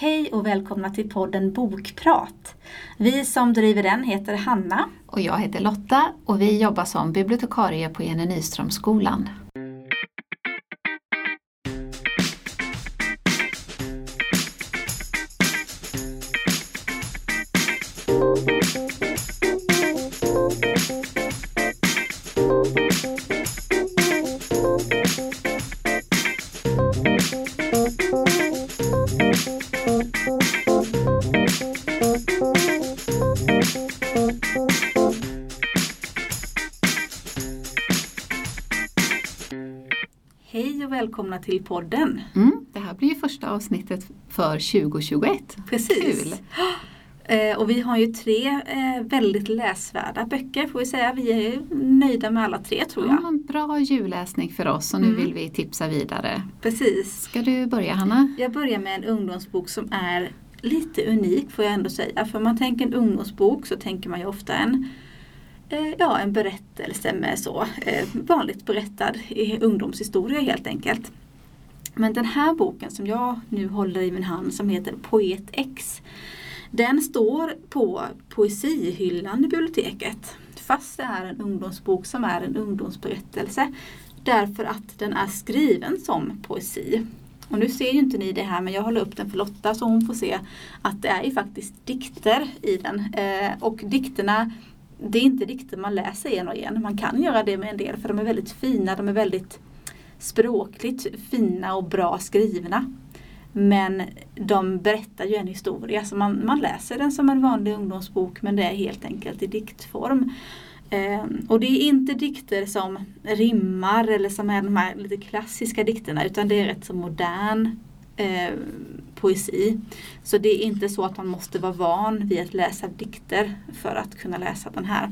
Hej och välkomna till podden Bokprat. Vi som driver den heter Hanna. Och jag heter Lotta och vi jobbar som bibliotekarie på Jenny Nyströmskolan. Välkomna till podden. Mm, det här blir ju första avsnittet för 2021. Precis. Kul! Eh, och vi har ju tre eh, väldigt läsvärda böcker får vi säga. Vi är nöjda med alla tre tror jag. Ja, en bra julläsning för oss och nu Mm. vill vi tipsa vidare. Precis. Ska du börja Hanna? Jag börjar med en ungdomsbok som är lite unik får jag ändå säga. För om man tänker en ungdomsbok så tänker man ju ofta en Eh, ja, en berättelse med så eh, vanligt berättad ungdomshistoria helt enkelt. Men den här boken som jag nu håller i min hand som heter Poet X Den står på poesihyllan i biblioteket. Fast det är en ungdomsbok som är en ungdomsberättelse. Därför att den är skriven som poesi. Och nu ser ju inte ni det här men jag håller upp den för Lotta så hon får se att det är ju faktiskt dikter i den. Eh, och dikterna, det är inte dikter man läser en och en. Man kan göra det med en del för de är väldigt fina, de är väldigt språkligt fina och bra skrivna. Men de berättar ju en historia så man, man läser den som en vanlig ungdomsbok men det är helt enkelt i diktform. Eh, och det är inte dikter som rimmar eller som är de här lite klassiska dikterna utan det är rätt så modern eh, poesi. Så det är inte så att man måste vara van vid att läsa dikter för att kunna läsa den här.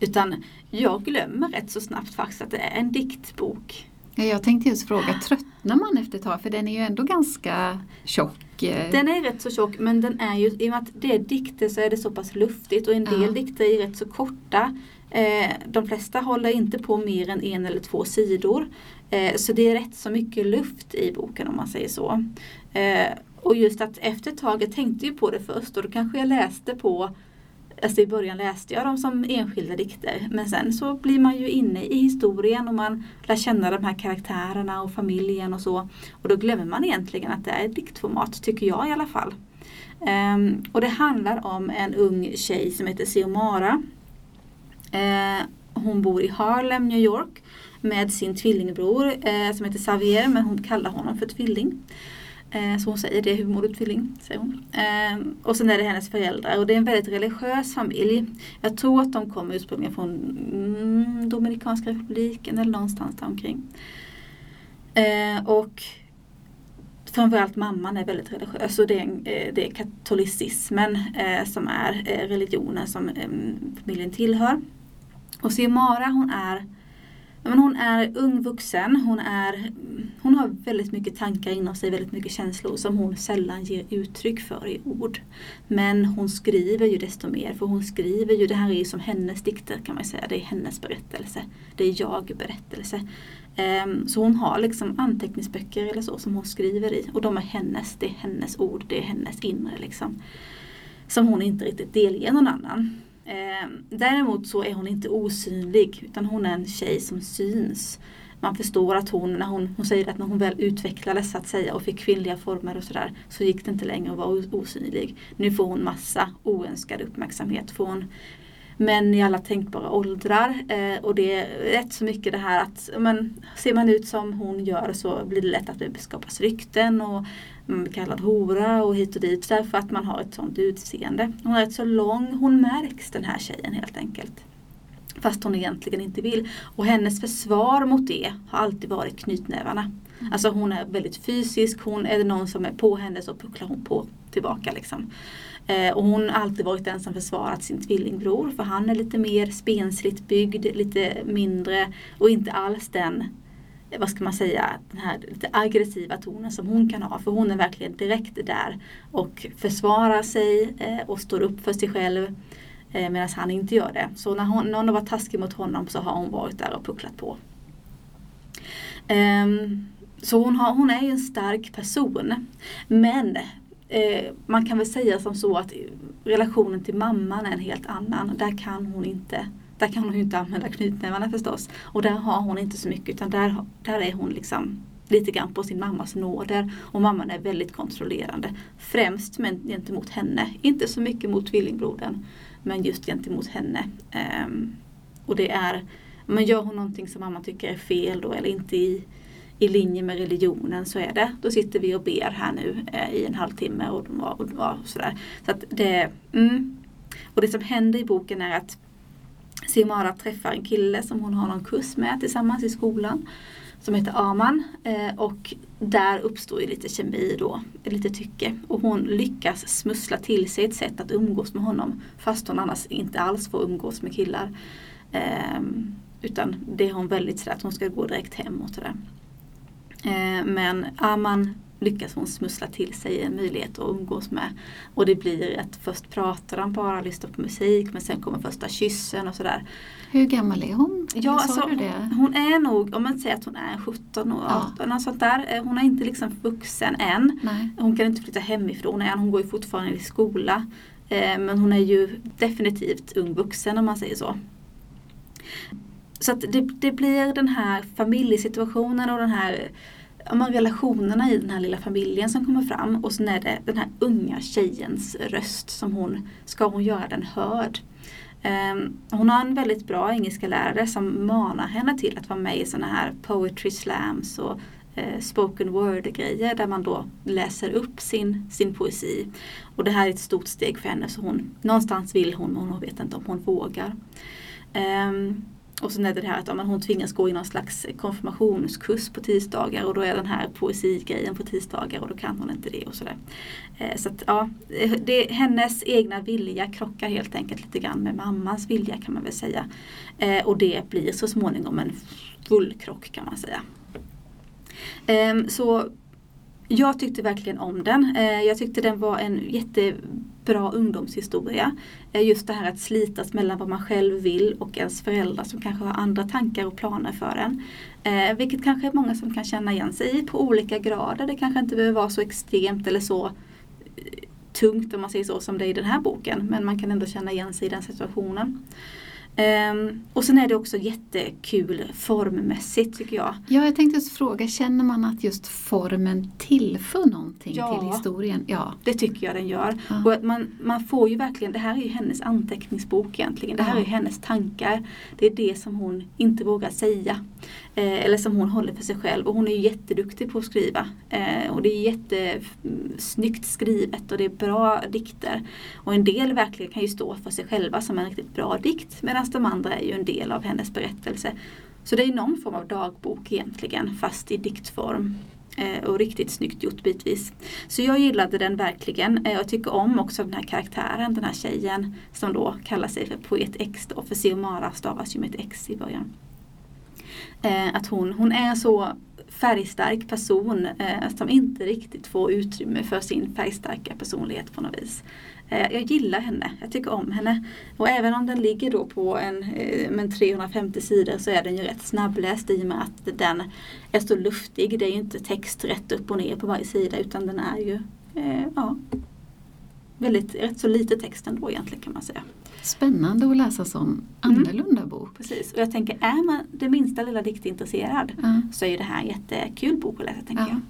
Utan jag glömmer rätt så snabbt faktiskt att det är en diktbok. Ja, jag tänkte just fråga, tröttnar man efter ett tag? För den är ju ändå ganska tjock. eh. Den är rätt så tjock men den är ju, i och med att det är dikter så är det så pass luftigt och en del Ja. dikter är rätt så korta. Eh, de flesta håller inte på mer än en eller två sidor. Eh, så det är rätt så mycket luft i boken om man säger så. Eh, och just att efter ett tag, jag tänkte ju på det först och då kanske jag läste på Alltså i början läste jag dem som enskilda dikter men sen så blir man ju inne i historien och man lär känna de här karaktärerna och familjen och så. Och då glömmer man egentligen att det är ett diktformat, tycker jag i alla fall. Ehm, och det handlar om en ung tjej som heter Siomara. Eh, hon bor i Harlem, New York med sin tvillingbror eh, som heter Xavier men hon kallar honom för tvilling. Eh, så hon säger det, hur mår du tvilling? Säger hon. Eh, och sen är det hennes föräldrar och det är en väldigt religiös familj. Jag tror att de kommer ursprungligen från mm, Dominikanska republiken eller någonstans där omkring. Eh, och framförallt mamman är väldigt religiös och det är, en- eh, det är katolicismen eh, som är eh, religionen som eh, familjen tillhör. Och Xiomara hon är Men hon är ung vuxen, hon, är, hon har väldigt mycket tankar inom sig, väldigt mycket känslor som hon sällan ger uttryck för i ord. Men hon skriver ju desto mer, för hon skriver ju, det här är ju som hennes dikter kan man säga, det är hennes berättelse. Det är jag-berättelse. Ehm, så hon har liksom anteckningsböcker eller så som hon skriver i och de är hennes, det är hennes ord, det är hennes inre liksom. Som hon inte riktigt delger någon annan. Eh, däremot så är hon inte osynlig utan hon är en tjej som syns. Man förstår att hon, när hon, hon säger att när hon väl utvecklades så att säga och fick kvinnliga former och sådär så gick det inte längre att vara osynlig. Nu får hon massa oönskad uppmärksamhet från män i alla tänkbara åldrar. Eh, och det är rätt så mycket det här att men, ser man ut som hon gör så blir det lätt att det skapas rykten och kallad hora och hit och dit därför att man har ett sånt utseende. Hon är rätt så lång, hon märks den här tjejen helt enkelt. Fast hon egentligen inte vill. Och hennes försvar mot det har alltid varit knytnävarna. Alltså hon är väldigt fysisk, hon är det någon som är på henne så pucklar hon på tillbaka liksom. Eh, och hon har alltid varit den som försvarat sin tvillingbror för han är lite mer spensligt byggd, lite mindre och inte alls den Eh, vad ska man säga, den här lite aggressiva tonen som hon kan ha. För hon är verkligen direkt där och försvarar sig eh, och står upp för sig själv. Eh, medan han inte gör det. Så när hon, någon har varit taskig mot honom så har hon varit där och pucklat på. Ehm, så hon, har, hon är ju en stark person. Men man kan väl säga som så att relationen till mamman är en helt annan. Där kan hon inte där kan hon ju inte använda knytnävarna förstås. Och där har hon inte så mycket utan där, där är hon liksom lite grann på sin mammas nåder. Och mamman är väldigt kontrollerande. Främst men gentemot henne. Inte så mycket mot tvillingbrodern. Men just gentemot henne. Um, och det är, men gör hon någonting som mamma tycker är fel då eller inte i, i linje med religionen så är det, då sitter vi och ber här nu eh, i en halvtimme och, och, och, och sådär. Så att det, mm. Och det som händer i boken är att Simara träffar en kille som hon har någon kurs med tillsammans i skolan. Som heter Aman eh, och där uppstår ju lite kemi då, lite tycke. Och hon lyckas smussla till sig ett sätt att umgås med honom fast hon annars inte alls får umgås med killar. Ehm, utan det är hon väldigt sådär att hon ska gå direkt hem och sådär. Eh, men Aman lyckas hon smussla till sig en möjlighet att umgås med. Och det blir att först pratar de bara, lyssnar på musik men sen kommer första kyssen och sådär. Hur gammal är hon? Ja, alltså, hon är nog, om man säger att hon är 17 och 18 ja. och sånt där. Eh, hon är inte liksom vuxen än. Nej. Hon kan inte flytta hemifrån än, hon går ju fortfarande i skola. Eh, men hon är ju definitivt ung vuxen om man säger så. Så det, det blir den här familjesituationen och den här ja, relationerna i den här lilla familjen som kommer fram och sen är det den här unga tjejens röst som hon, ska hon göra den hörd. Um, hon har en väldigt bra engelska lärare som manar henne till att vara med i sådana här poetry slams och eh, spoken word grejer där man då läser upp sin, sin poesi. Och det här är ett stort steg för henne så hon, någonstans vill hon men hon vet inte om hon vågar. Um, och sen är det det här att ja, hon tvingas gå i någon slags konfirmationskurs på tisdagar och då är den här poesigrejen på tisdagar och då kan hon inte det och sådär. Eh, så att ja, det, hennes egna vilja krockar helt enkelt lite grann med mammans vilja kan man väl säga. Eh, och det blir så småningom en full krock kan man säga. Eh, så jag tyckte verkligen om den. Eh, jag tyckte den var en jätte bra ungdomshistoria. Just det här att slitas mellan vad man själv vill och ens föräldrar som kanske har andra tankar och planer för en. Eh, vilket kanske är många som kan känna igen sig i på olika grader. Det kanske inte behöver vara så extremt eller så eh, tungt om man säger så som det är i den här boken. Men man kan ändå känna igen sig i den situationen. Um, och sen är det också jättekul formmässigt tycker jag. Ja, jag tänkte just fråga, känner man att just formen tillför någonting ja, till historien? Ja, det tycker jag den gör. Ja. Och man, man får ju verkligen, det här är ju hennes anteckningsbok egentligen. Det här ja. är hennes tankar. Det är det som hon inte vågar säga. Eh, eller som hon håller för sig själv. Och hon är ju jätteduktig på att skriva. Eh, och det är jättesnyggt skrivet och det är bra dikter. Och en del verkligen kan ju stå för sig själva som en riktigt bra dikt. Medan de andra är ju en del av hennes berättelse. Så det är någon form av dagbok egentligen fast i diktform. Eh, och riktigt snyggt gjort bitvis. Så jag gillade den verkligen. Eh, jag tycker om också den här karaktären, den här tjejen som då kallar sig för Poet X då, för Siomara stavas ju med ett X i början. Eh, att hon, hon är så färgstark person som inte riktigt får utrymme för sin färgstarka personlighet på något vis. Eh, jag gillar henne, jag tycker om henne. Och även om den ligger då på en, eh, 350 sidor så är den ju rätt snabbläst i och med att den är så luftig. Det är ju inte text rätt upp och ner på varje sida utan den är ju eh, ja, väldigt, rätt så lite text ändå egentligen kan man säga. Spännande att läsa sån annorlunda mm. bok. Precis, och jag tänker är man det minsta lilla diktintresserad ja. så är det här en jättekul bok att läsa tänker ja. jag.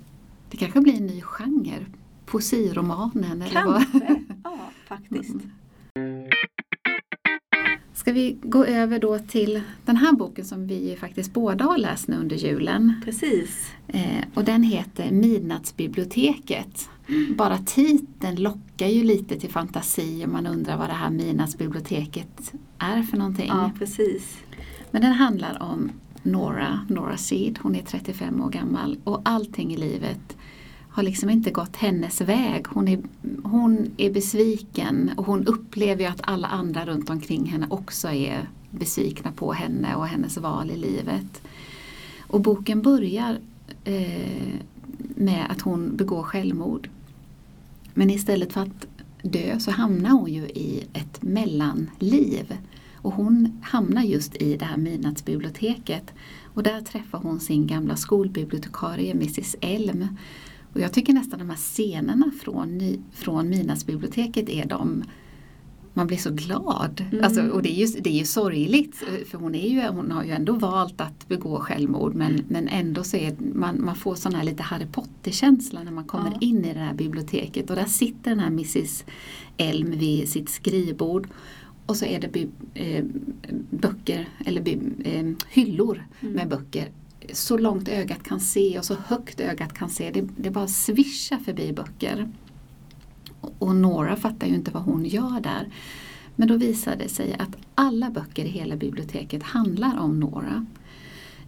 Det kanske blir en ny genre, poesiromanen eller vad? ja faktiskt. Mm. Ska vi gå över då till den här boken som vi faktiskt båda har läst nu under julen. Precis. Eh, och den heter Midnattsbiblioteket. Mm. Bara titeln lockar ju lite till fantasi och man undrar vad det här Midnattsbiblioteket är för någonting. Ja, precis. Men den handlar om Nora, Nora Seed. Hon är 35 år gammal och allting i livet har liksom inte gått hennes väg. Hon är, hon är besviken och hon upplever ju att alla andra runt omkring henne också är besvikna på henne och hennes val i livet. Och boken börjar eh, med att hon begår självmord. Men istället för att dö så hamnar hon ju i ett mellanliv. Och hon hamnar just i det här midnattsbiblioteket. Och där träffar hon sin gamla skolbibliotekarie Mrs Elm och jag tycker nästan de här scenerna från, från Midnattsbiblioteket är de man blir så glad. Mm. Alltså, och det är, ju, det är ju sorgligt för hon, är ju, hon har ju ändå valt att begå självmord men, mm. men ändå så är man, man får sån här lite Harry Potter-känsla när man kommer ja. in i det här biblioteket och där sitter den här Mrs Elm vid sitt skrivbord och så är det eh, böcker eller eh, hyllor mm. med böcker så långt ögat kan se och så högt ögat kan se. Det, det bara svischar förbi böcker. Och Nora fattar ju inte vad hon gör där. Men då visade det sig att alla böcker i hela biblioteket handlar om Nora.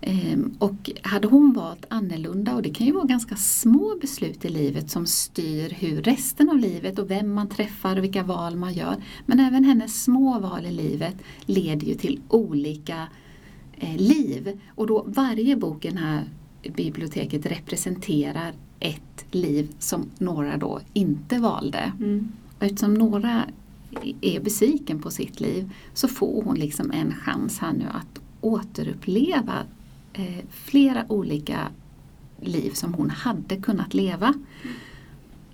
Ehm, och hade hon valt annorlunda, och det kan ju vara ganska små beslut i livet som styr hur resten av livet och vem man träffar och vilka val man gör. Men även hennes små val i livet leder ju till olika liv. Och då varje bok i det här biblioteket representerar ett liv som några då inte valde. Mm. Eftersom några är besviken på sitt liv så får hon liksom en chans här nu att återuppleva eh, flera olika liv som hon hade kunnat leva.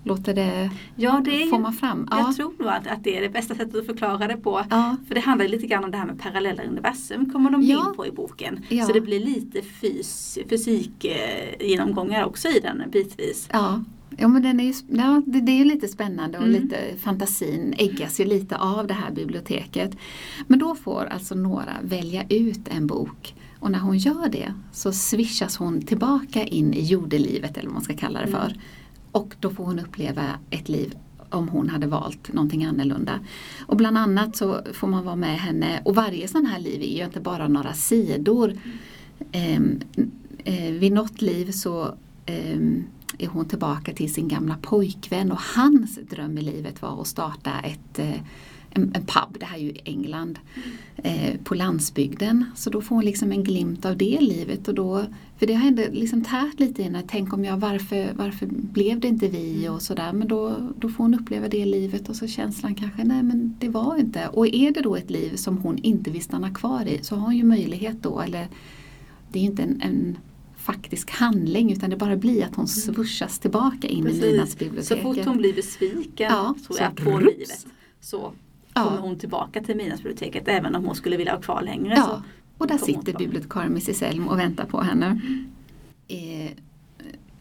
Låter det, ja, det är, man fram? Jag ja. tror nog att, att det är det bästa sättet att förklara det på. Ja. För det handlar lite grann om det här med parallella universum kommer de ja. in på i boken. Ja. Så det blir lite fys, fysikgenomgångar också i den bitvis. Ja. Ja men den är ju, ja, det, det är lite spännande och mm. lite fantasin äggas ju lite av det här biblioteket. Men då får alltså Nora välja ut en bok och när hon gör det så swishas hon tillbaka in i jordelivet eller vad man ska kalla det för. Mm. Och då får hon uppleva ett liv om hon hade valt någonting annorlunda. Och bland annat så får man vara med henne och varje sån här liv är ju inte bara några sidor. Mm. Eh, vid något liv så eh, är hon tillbaka till sin gamla pojkvän och hans dröm i livet var att starta ett eh, en, en pub, det här är ju England, eh, på landsbygden. Så då får hon liksom en glimt av det livet. Och då, för det har ändå liksom tärt lite i henne. Tänk om jag, varför, varför blev det inte vi och sådär. Men då, då får hon uppleva det livet och så känslan kanske, nej men det var inte. Och är det då ett liv som hon inte vill stanna kvar i så har hon ju möjlighet då, eller det är inte en, en faktisk handling utan det bara blir att hon mm. svuschas tillbaka in Precis. i Midnattsbiblioteket. Så fort hon blir besviken ja, så, så på livet så kommer hon tillbaka till Midnattsbiblioteket även om hon skulle vilja ha kvar längre. Ja, och där sitter bibliotekarien Mrs Elm och väntar på henne. Mm. Eh,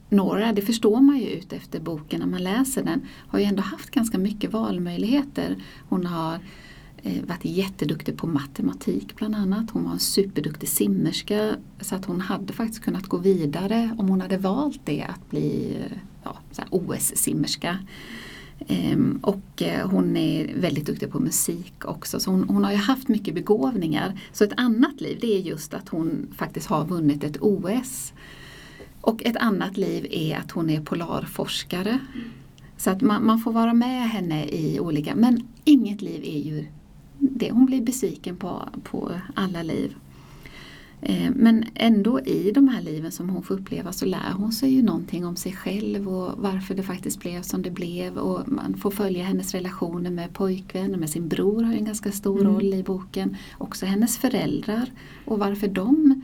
Nora, det förstår man ju ut efter boken när man läser den, har ju ändå haft ganska mycket valmöjligheter. Hon har eh, varit jätteduktig på matematik bland annat. Hon var en superduktig simmerska så att hon hade faktiskt kunnat gå vidare om hon hade valt det att bli ja, OS-simmerska. Ehm, och eh, hon är väldigt duktig på musik också så hon, hon, har ju haft mycket begåvningar. Så ett annat liv det är just att hon faktiskt har vunnit ett OS. Och ett annat liv är att hon är polarforskare. Så att man, man, får vara med henne i olika, men inget liv är ju det. Hon blir besviken på, på alla liv. Eh, men ändå i de här liven som hon får uppleva så lär hon sig ju någonting om sig själv och varför det faktiskt blev som det blev. Och man får följa hennes relationer med pojkvän och med sin bror har en ganska stor mm. roll i boken. Också hennes föräldrar och varför de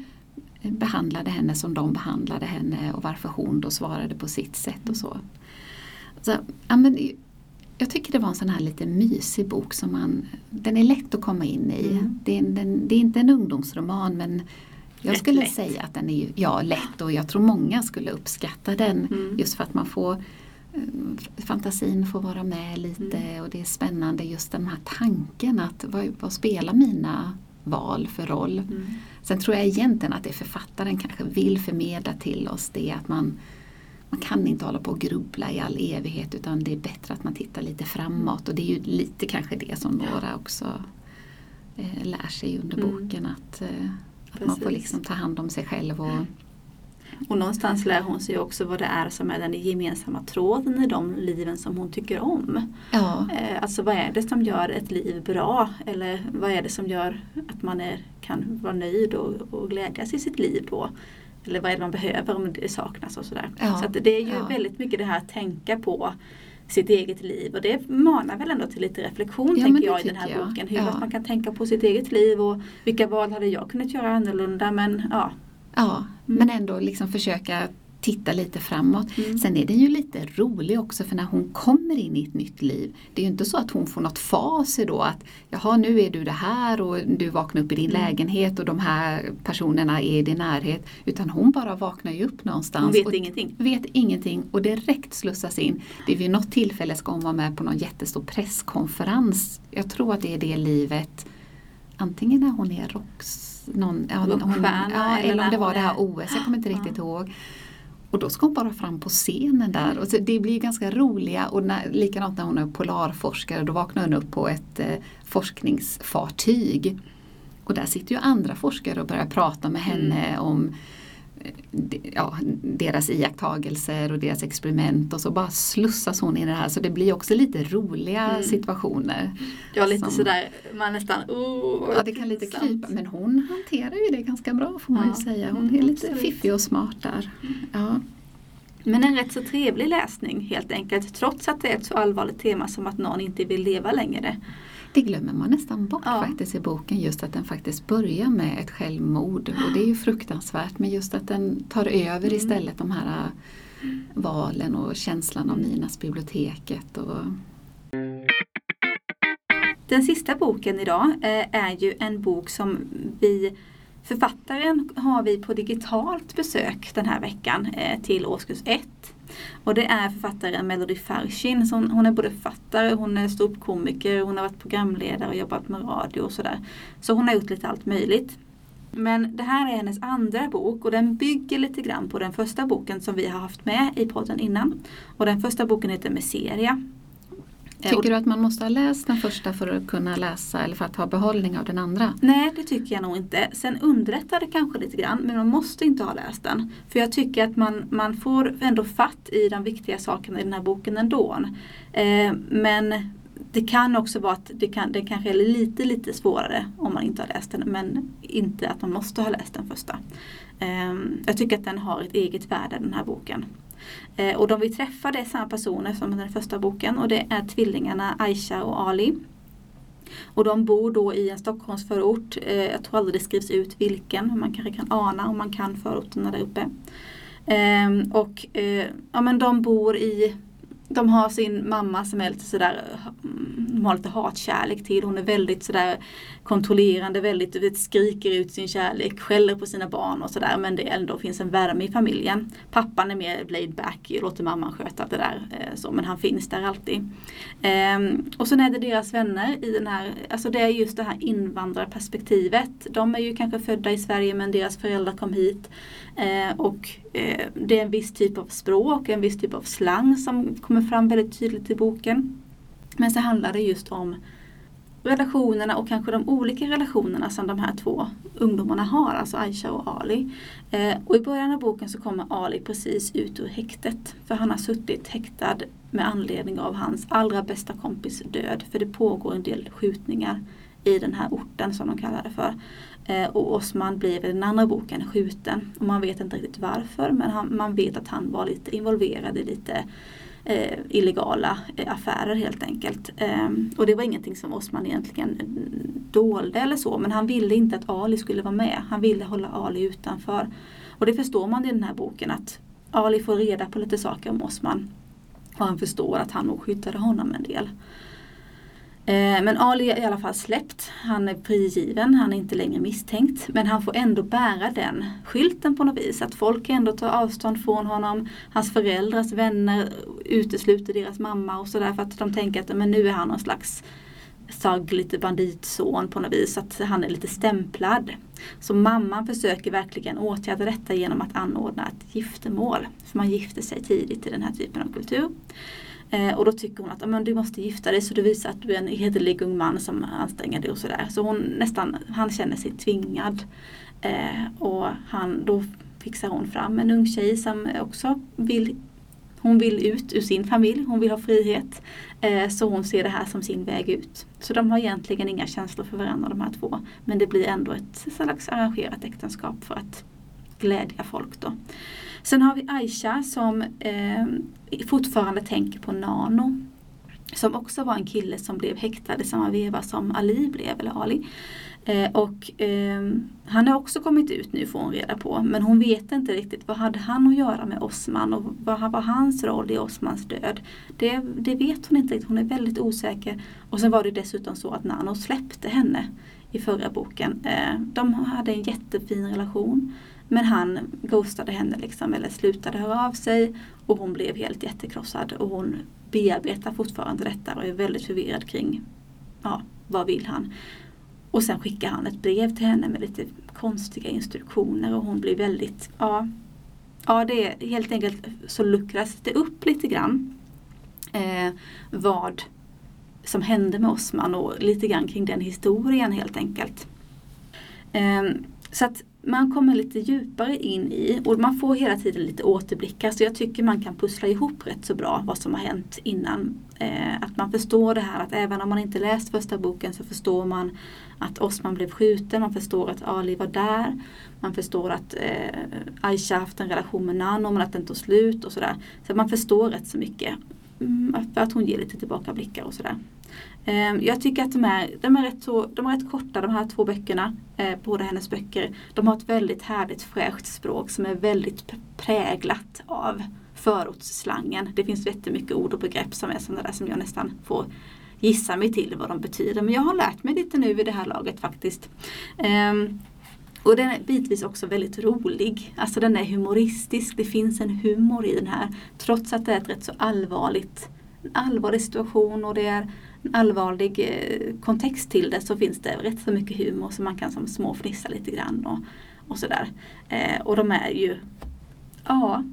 behandlade henne som de behandlade henne och varför hon då svarade på sitt sätt och så. så ja, men, jag tycker det var en sån här lite mysig bok som man, den är lätt att komma in i. Mm. Det, är, den, det är inte en ungdomsroman men jag lätt, skulle lätt. säga att den är ja, lätt och jag tror många skulle uppskatta den mm. just för att man får eh, fantasin får vara med lite mm. och det är spännande just den här tanken att vad, vad spelar mina val för roll? Mm. Sen tror jag egentligen att det författaren kanske vill förmedla till oss det att man man kan inte hålla på och grubbla i all evighet utan det är bättre att man tittar lite framåt och det är ju lite kanske det som några också eh, lär sig under mm. boken att, eh, att man får liksom ta hand om sig själv. Och, och någonstans lär hon sig också vad det är som är den gemensamma tråden i de liven som hon tycker om. Ja. Eh, alltså vad är det som gör ett liv bra? Eller vad är det som gör att man är, kan vara nöjd och, och glädjas i sitt liv då? Eller vad är det man behöver om det saknas och sådär. Ja. Så det är ju ja. väldigt mycket det här att tänka på sitt eget liv och det manar väl ändå till lite reflektion ja, tänker jag i den här jag. boken. Hur man kan tänka på sitt eget liv och vilka val hade jag kunnat göra annorlunda men ja. Ja, mm. men ändå liksom försöka titta lite framåt. Mm. Sen är den ju lite rolig också för när hon kommer in i ett nytt liv. Det är ju inte så att hon får något facit då att jaha nu är du det här och du vaknar upp i din Mm. lägenhet och de här personerna är i din närhet. Utan hon bara vaknar ju upp någonstans. Hon vet och ingenting. vet ingenting och direkt slussas in. Det är vid något tillfälle ska hon vara med på någon jättestor presskonferens. Jag tror att det är det livet Antingen när hon är rocks, någon, ja, hon, ja, eller eller om det var det här är- OS, jag kommer inte riktigt Ja. ihåg. Och då ska hon bara fram på scenen där. Och så det blir ganska roliga och när, likadant när hon är polarforskare då vaknar hon upp på ett eh, forskningsfartyg. Och där sitter ju andra forskare och börjar prata med henne om eh, de- ja, deras iakttagelser och deras experiment och så bara slussas hon in i det här så det blir också lite roliga Mm. situationer. Ja, lite Som- sådär, man nästan, oh, Ja det kan lite krypa men hon hanterar ju det ganska bra får man Ja. ju säga. Hon Mm, är lite absolut. fiffig och smart där. Ja. Men en rätt så trevlig läsning helt enkelt. Trots att det är ett så allvarligt tema som att någon inte vill leva längre. Det glömmer man nästan bort Ja. faktiskt i boken just att den faktiskt börjar med ett självmord och det är ju fruktansvärt men just att den tar över Mm. istället de här äh, valen och känslan av Ninas biblioteket. Och, Den sista boken idag eh, är ju en bok som vi Författaren har vi på digitalt besök den här veckan eh, till årskurs 1. Och det är författaren Melody Farshin. Hon, hon är både författare, hon är ståuppkomiker, hon har varit programledare och jobbat med radio och sådär. Så hon har gjort lite allt möjligt. Men det här är hennes andra bok och den bygger lite grann på den första boken som vi har haft med i podden innan. Och den första boken heter Messeria. Eh, tycker du att man måste ha läst den första för att kunna läsa eller för att ha behållning av den andra? Nej, det tycker jag nog inte. Sen underlättar det kanske lite grann, men man måste inte ha läst den. För jag tycker att man, man får ändå fatt i de viktiga sakerna i den här boken ändå. Eh, men det kan också vara att det, kan, det kanske är lite, lite svårare om man inte har läst den, men inte att man måste ha läst den första. Eh, jag tycker att den har ett eget värde, den här boken. Eh, och de vi träffar det är samma personer som i den första boken och det är tvillingarna Aisha och Ali. Och de bor då i en Stockholmsförort. Eh, jag tror aldrig det skrivs ut vilken. Man kanske kan ana om man kan förorterna där uppe. Eh, och eh, ja, men de bor i de har sin mamma som är lite sådär, de har lite hatkärlek till. Hon är väldigt sådär kontrollerande, väldigt du vet, skriker ut sin kärlek, skäller på sina barn och sådär. Men det ändå finns en värme i familjen. Pappan är mer laid back, låter mamman sköta det där. Eh, så, men han finns där alltid. Ehm, och sen är det deras vänner i den här, alltså det är just det här invandrarperspektivet. De är ju kanske födda i Sverige men deras föräldrar kom hit. Eh, och eh, det är en viss typ av språk, en viss typ av slang som kommer fram väldigt tydligt i boken. Men så handlar det just om relationerna och kanske de olika relationerna som de här två ungdomarna har, alltså Aisha och Ali. Eh, och i början av boken så kommer Ali precis ut ur häktet. För han har suttit häktad med anledning av hans allra bästa kompis död. För det pågår en del skjutningar i den här orten som de kallar det för. Eh, och Osman blir i den andra boken skjuten. Och man vet inte riktigt varför men han, man vet att han var lite involverad i lite eh, illegala eh, affärer helt enkelt. Eh, och det var ingenting som Osman egentligen eh, dolde eller så men han ville inte att Ali skulle vara med. Han ville hålla Ali utanför. Och det förstår man i den här boken att Ali får reda på lite saker om Osman. Och han förstår att han nog skyddade honom en del. Eh, men Ali är i alla fall släppt. Han är frigiven, han är inte längre misstänkt. Men han får ändå bära den skylten på något vis. Att folk ändå tar avstånd från honom. Hans föräldrars vänner utesluter deras mamma och sådär för att de tänker att men nu är han någon slags sagg, lite banditson på något vis. Att han är lite stämplad. Så mamman försöker verkligen åtgärda detta genom att anordna ett giftermål. För man gifter sig tidigt i den här typen av kultur. Eh, och då tycker hon att men du måste gifta dig så du visar att du är en hederlig ung man som anstränger dig och sådär. Så hon nästan, han känner sig tvingad. Eh, och han, då fixar hon fram en ung tjej som också vill hon vill ut ur sin familj, hon vill ha frihet. Eh, så hon ser det här som sin väg ut. Så de har egentligen inga känslor för varandra de här två. Men det blir ändå ett slags arrangerat äktenskap för att glädja folk då. Sen har vi Aisha som eh, fortfarande tänker på Nano. som också var en kille som blev häktad i samma veva som Ali blev, eller Ali. Eh, och eh, han har också kommit ut nu får hon reda på. Men hon vet inte riktigt vad hade han att göra med Osman och vad var hans roll i Osmans död. Det, det vet hon inte riktigt, hon är väldigt osäker. Och sen var det dessutom så att Nano släppte henne i förra boken. Eh, de hade en jättefin relation. Men han ghostade henne liksom, eller slutade höra av sig. Och hon blev helt jättekrossad. Och hon bearbetar fortfarande detta och är väldigt förvirrad kring ja, vad vill han. Och sen skickar han ett brev till henne med lite konstiga instruktioner och hon blir väldigt, ja, ja det är helt enkelt så luckras det upp lite grann eh, vad som hände med Osman och lite grann kring den historien helt enkelt. Eh, så att man kommer lite djupare in i och man får hela tiden lite återblickar så jag tycker man kan pussla ihop rätt så bra vad som har hänt innan. Eh, att man förstår det här att även om man inte läst första boken så förstår man att Osman blev skjuten, man förstår att Ali var där. Man förstår att eh, Aisha haft en relation med Nano men att den tog slut och sådär. Så man förstår rätt så mycket. Mm, För att hon ger lite tillbakablickar och sådär. Ehm, jag tycker att de är, de är, rätt, så, de är rätt korta de här två böckerna. Eh, båda hennes böcker. De har ett väldigt härligt fräscht språk som är väldigt präglat av förortsslangen. Det finns jättemycket ord och begrepp som är sådana där som jag nästan får gissa mig till vad de betyder. Men jag har lärt mig lite nu i det här laget faktiskt. Um, och den är bitvis också väldigt rolig. Alltså den är humoristisk. Det finns en humor i den här. Trots att det är ett rätt så allvarligt en allvarlig situation och det är en allvarlig eh, kontext till det så finns det rätt så mycket humor som man kan som småfnissa lite grann och, och sådär. Eh, och de är ju ja,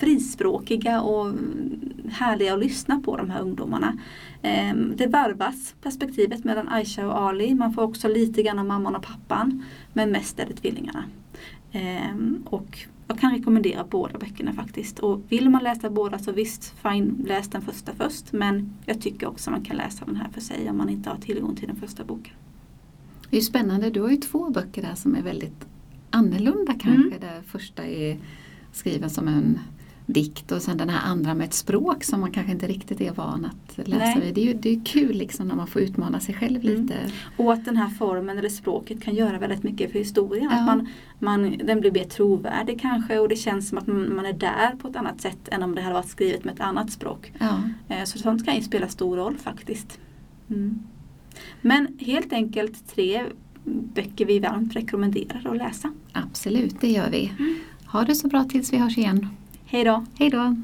frispråkiga och härliga att lyssna på de här ungdomarna. Eh, det varvas perspektivet mellan Aisha och Ali. Man får också lite grann av mamman och pappan. Men mest är det tvillingarna. Eh, och jag kan rekommendera båda böckerna faktiskt. Och vill man läsa båda så visst, fine, läs den första först. Men jag tycker också man kan läsa den här för sig om man inte har tillgång till den första boken. Det är spännande, du har ju två böcker där som är väldigt annorlunda kanske. Mm. Där första är skriven som en dikt och sen den här andra med ett språk som man kanske inte riktigt är van att läsa vid. Det är ju det är kul liksom när man får utmana sig själv mm. lite. Och att den här formen eller språket kan göra väldigt mycket för historien. Ja. Att man, man, den blir mer trovärdig kanske och det känns som att man är där på ett annat sätt än om det hade varit skrivet med ett annat språk. Ja. Eh, så sånt kan ju spela stor roll faktiskt. Mm. Men helt enkelt tre böcker vi varmt rekommenderar att läsa. Absolut, det gör vi. Mm. Ha det så bra tills vi hörs igen. Hej då! Hej då!